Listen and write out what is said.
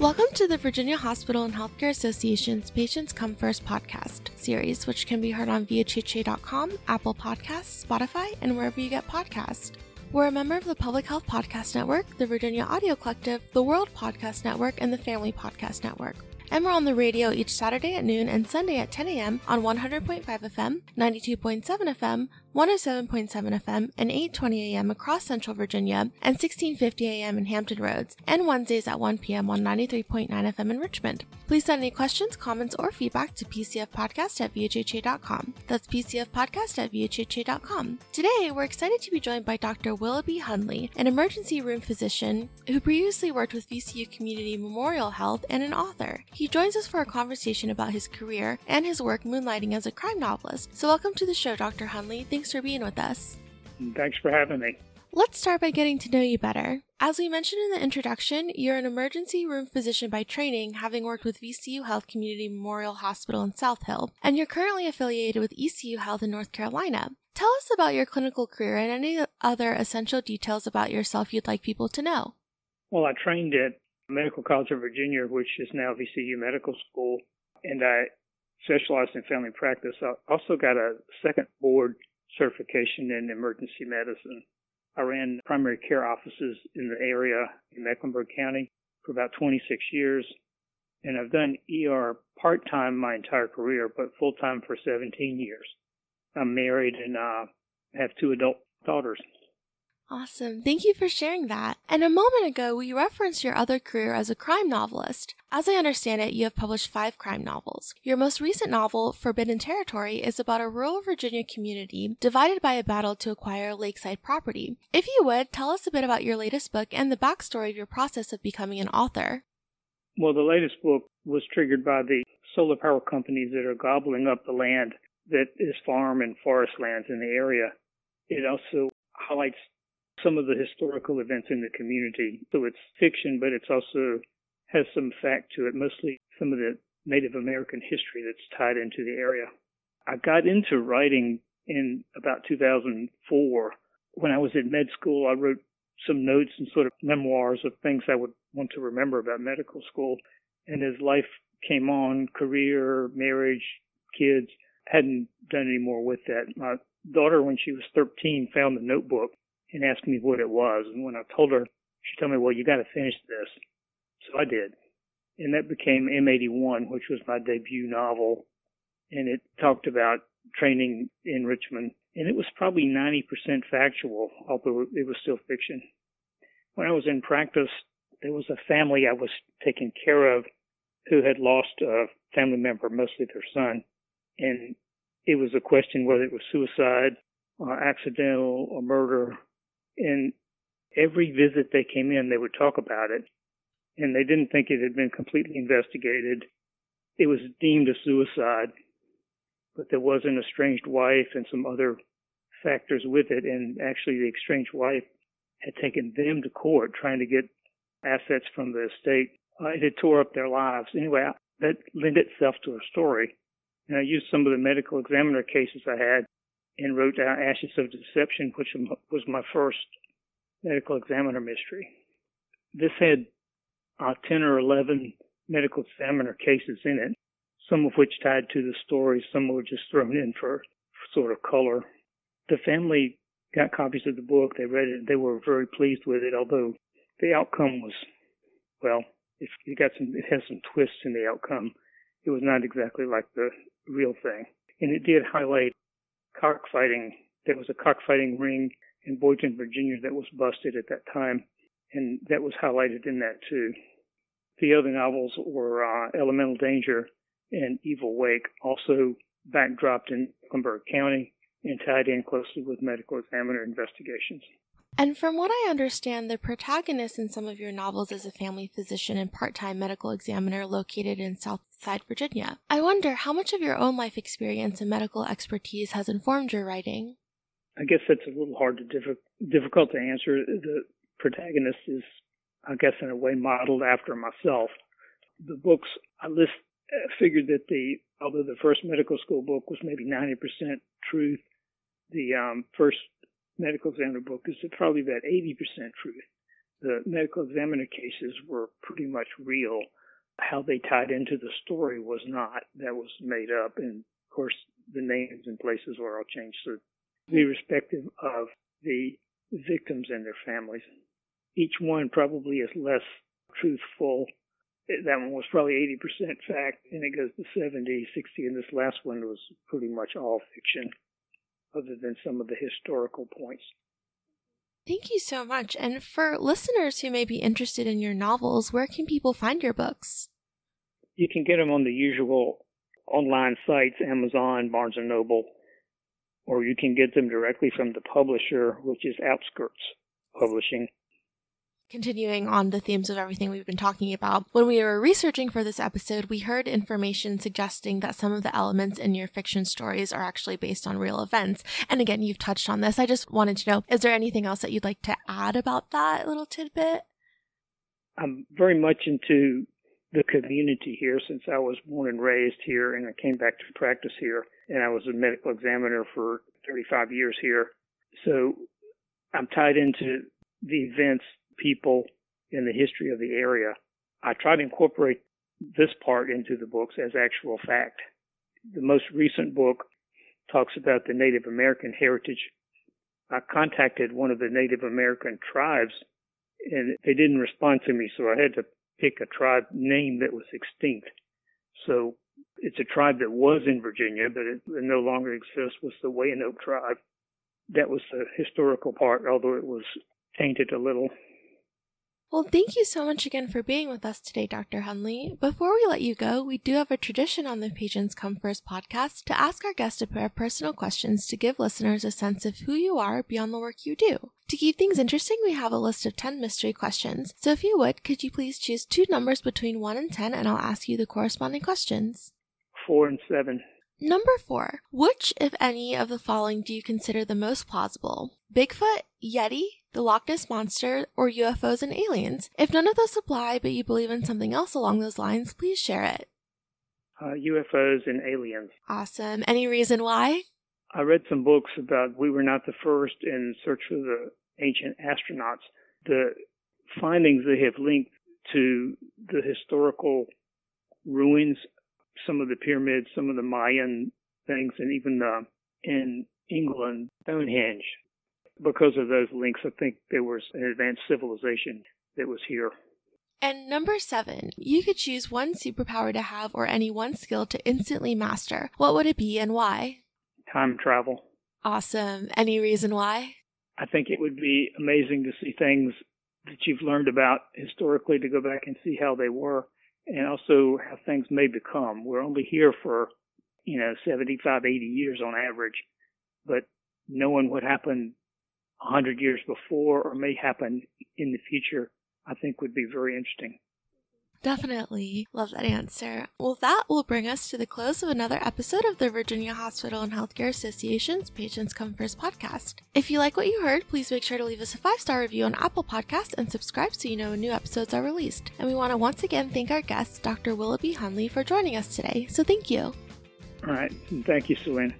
Welcome to the Virginia Hospital and Healthcare Association's Patients Come First podcast series, which can be heard on VHHA.com, Apple Podcasts, Spotify, and wherever you get podcasts. We're a member of the Public Health Podcast Network, the Virginia Audio Collective, the World Podcast Network, and the Family Podcast Network. And we're on the radio each Saturday at noon and Sunday at 10 a.m. on 100.5 FM, 92.7 FM, 107.7 FM, and 8:20 a.m. across Central Virginia, and 16:50 a.m. in Hampton Roads, and Wednesdays at 1 p.m. on 93.9 FM in Richmond. Please send any questions, comments, or feedback to pcfpodcast at vhha.com. That's pcfpodcast at vhha.com. Today, we're excited to be joined by Dr. Willoughby Hundley, an emergency room physician who previously worked with VCU Community Memorial Health and an author. He joins us for a conversation about his career and his work moonlighting as a crime novelist. So, welcome to the show, Dr. Hundley. Thanks for being with us. Thanks for having me. Let's start by getting to know you better. As we mentioned in the introduction, you're an emergency room physician by training, having worked with VCU Health Community Memorial Hospital in South Hill, and you're currently affiliated with ECU Health in North Carolina. Tell us about your clinical career and any other essential details about yourself you'd like people to know. Well, I trained at Medical College of Virginia, which is now VCU Medical School, and I specialized in family practice. I also got a second board certification in emergency medicine. I ran primary care offices in the area in Mecklenburg County for about 26 years, and I've done ER part time my entire career, but full time for 17 years. I'm married and uh, have two adult daughters. Awesome. Thank you for sharing that. And a moment ago, we referenced your other career as a crime novelist. As I understand it, you have published five crime novels. Your most recent novel, Forbidden Territory, is about a rural Virginia community divided by a battle to acquire lakeside property. If you would, tell us a bit about your latest book and the backstory of your process of becoming an author. Well, the latest book was triggered by the solar power companies that are gobbling up the land that is farm and forest lands in the area. It also highlights some of the historical events in the community. So it's fiction, but it's also has some fact to it, mostly some of the Native American history that's tied into the area. I got into writing in about 2004. When I was in med school, I wrote some notes and sort of memoirs of things I would want to remember about medical school. And as life came on, career, marriage, kids, hadn't done any more with that. My daughter, when she was 13, found the notebook and asked me what it was. And when I told her, she told me, well, you got to finish this. So I did. And that became M81, which was my debut novel. And it talked about training in Richmond. And it was probably 90% factual, although it was still fiction. When I was in practice, there was a family I was taking care of who had lost a family member, mostly their son. And it was a question whether it was suicide or accidental or murder and every visit they came in, they would talk about it. And they didn't think it had been completely investigated. It was deemed a suicide, but there was an estranged wife and some other factors with it. And actually, the estranged wife had taken them to court trying to get assets from the estate. Uh, it had tore up their lives. Anyway, that lent itself to a story. And I used some of the medical examiner cases I had and wrote down Ashes of Deception, which was my first medical examiner mystery. This had uh, 10 or 11 medical examiner cases in it, some of which tied to the story, some were just thrown in for, sort of color. The family got copies of the book, they read it, they were very pleased with it, although the outcome was, well, it, it got some, it has some twists in the outcome. It was not exactly like the real thing. And it did highlight cockfighting. There was a cockfighting ring in Boydton, Virginia that was busted at that time, and that was highlighted in that too. The other novels were uh, Elemental Danger and Evil Wake, also backdropped in Mecklenburg County and tied in closely with medical examiner investigations. And from what I understand, the protagonist in some of your novels is a family physician and part time medical examiner located in Southside Virginia. I wonder how much of your own life experience and medical expertise has informed your writing? I guess that's a little hard to diff- difficult to answer. The protagonist is, I guess, in a way modeled after myself. The books I list uh, figured that the although the first medical school book was maybe 90% truth, the um, first medical examiner book is probably about 80% truth. the medical examiner cases were pretty much real. How they tied into the story was not. That was made up. And of course, the names and places were all changed. So, irrespective of the victims and their families, each one probably is less truthful. That one was probably 80% fact, and it goes to 70, 60, and this last one was pretty much all fiction, other than some of the historical points. Thank you so much. And for listeners who may be interested in your novels, where can people find your books? You can get them on the usual online sites, Amazon, Barnes and Noble, or you can get them directly from the publisher, which is Outskirts Publishing. Continuing on the themes of everything we've been talking about, when we were researching for this episode, we heard information suggesting that some of the elements in your fiction stories are actually based on real events. And again, you've touched on this. I just wanted to know is there anything else that you'd like to add about that little tidbit? I'm very much into the community here since I was born and raised here and I came back to practice here. And I was a medical examiner for 35 years here. So I'm tied into the events people in the history of the area. I try to incorporate this part into the books as actual fact. The most recent book talks about the Native American heritage. I contacted one of the Native American tribes and they didn't respond to me, so I had to pick a tribe name that was extinct. So it's a tribe that was in Virginia, but it, no longer exists, was the Weyanoke tribe. That was the historical part, although it was tainted a little well, thank you so much again for being with us today, Dr. Hundley. Before we let you go, we do have a tradition on the Patients Come First podcast to ask our guests a pair of personal questions to give listeners a sense of who you are beyond the work you do. To keep things interesting, we have a list of 10 mystery questions. So if you would, could you please choose two numbers between 1 and 10 and I'll ask you the corresponding questions? 4 and 7. Number 4. Which, if any, of the following do you consider the most plausible? Bigfoot, Yeti, the Loch Ness Monster, or UFOs and aliens. If none of those apply, but you believe in something else along those lines, please share it. Uh, UFOs and aliens. Awesome. Any reason why? I read some books about we were not the first in search for the ancient astronauts. The findings they have linked to the historical ruins, some of the pyramids, some of the Mayan things, and even the, in England, Stonehenge because of those links, I think there was an advanced civilization that was here. And number seven, you could choose one superpower to have or any one skill to instantly master. What would it be and why? Time travel. Awesome. Any reason why? I think it would be amazing to see things that you've learned about historically to go back and see how they were and also how things may become. We're only here for, you know, 75, 80 years on average, but knowing what happened 100 years before or may happen in the future, I think would be very interesting. Definitely. Love that answer. Well, that will bring us to the close of another episode of the Virginia Hospital and Healthcare Association's Patients Come First podcast. If you like what you heard, please make sure to leave us a five star review on Apple Podcasts and subscribe so you know when new episodes are released. And we want to once again thank our guest, Dr. Willoughby Hundley, for joining us today. So thank you. All right. Thank you, Selena.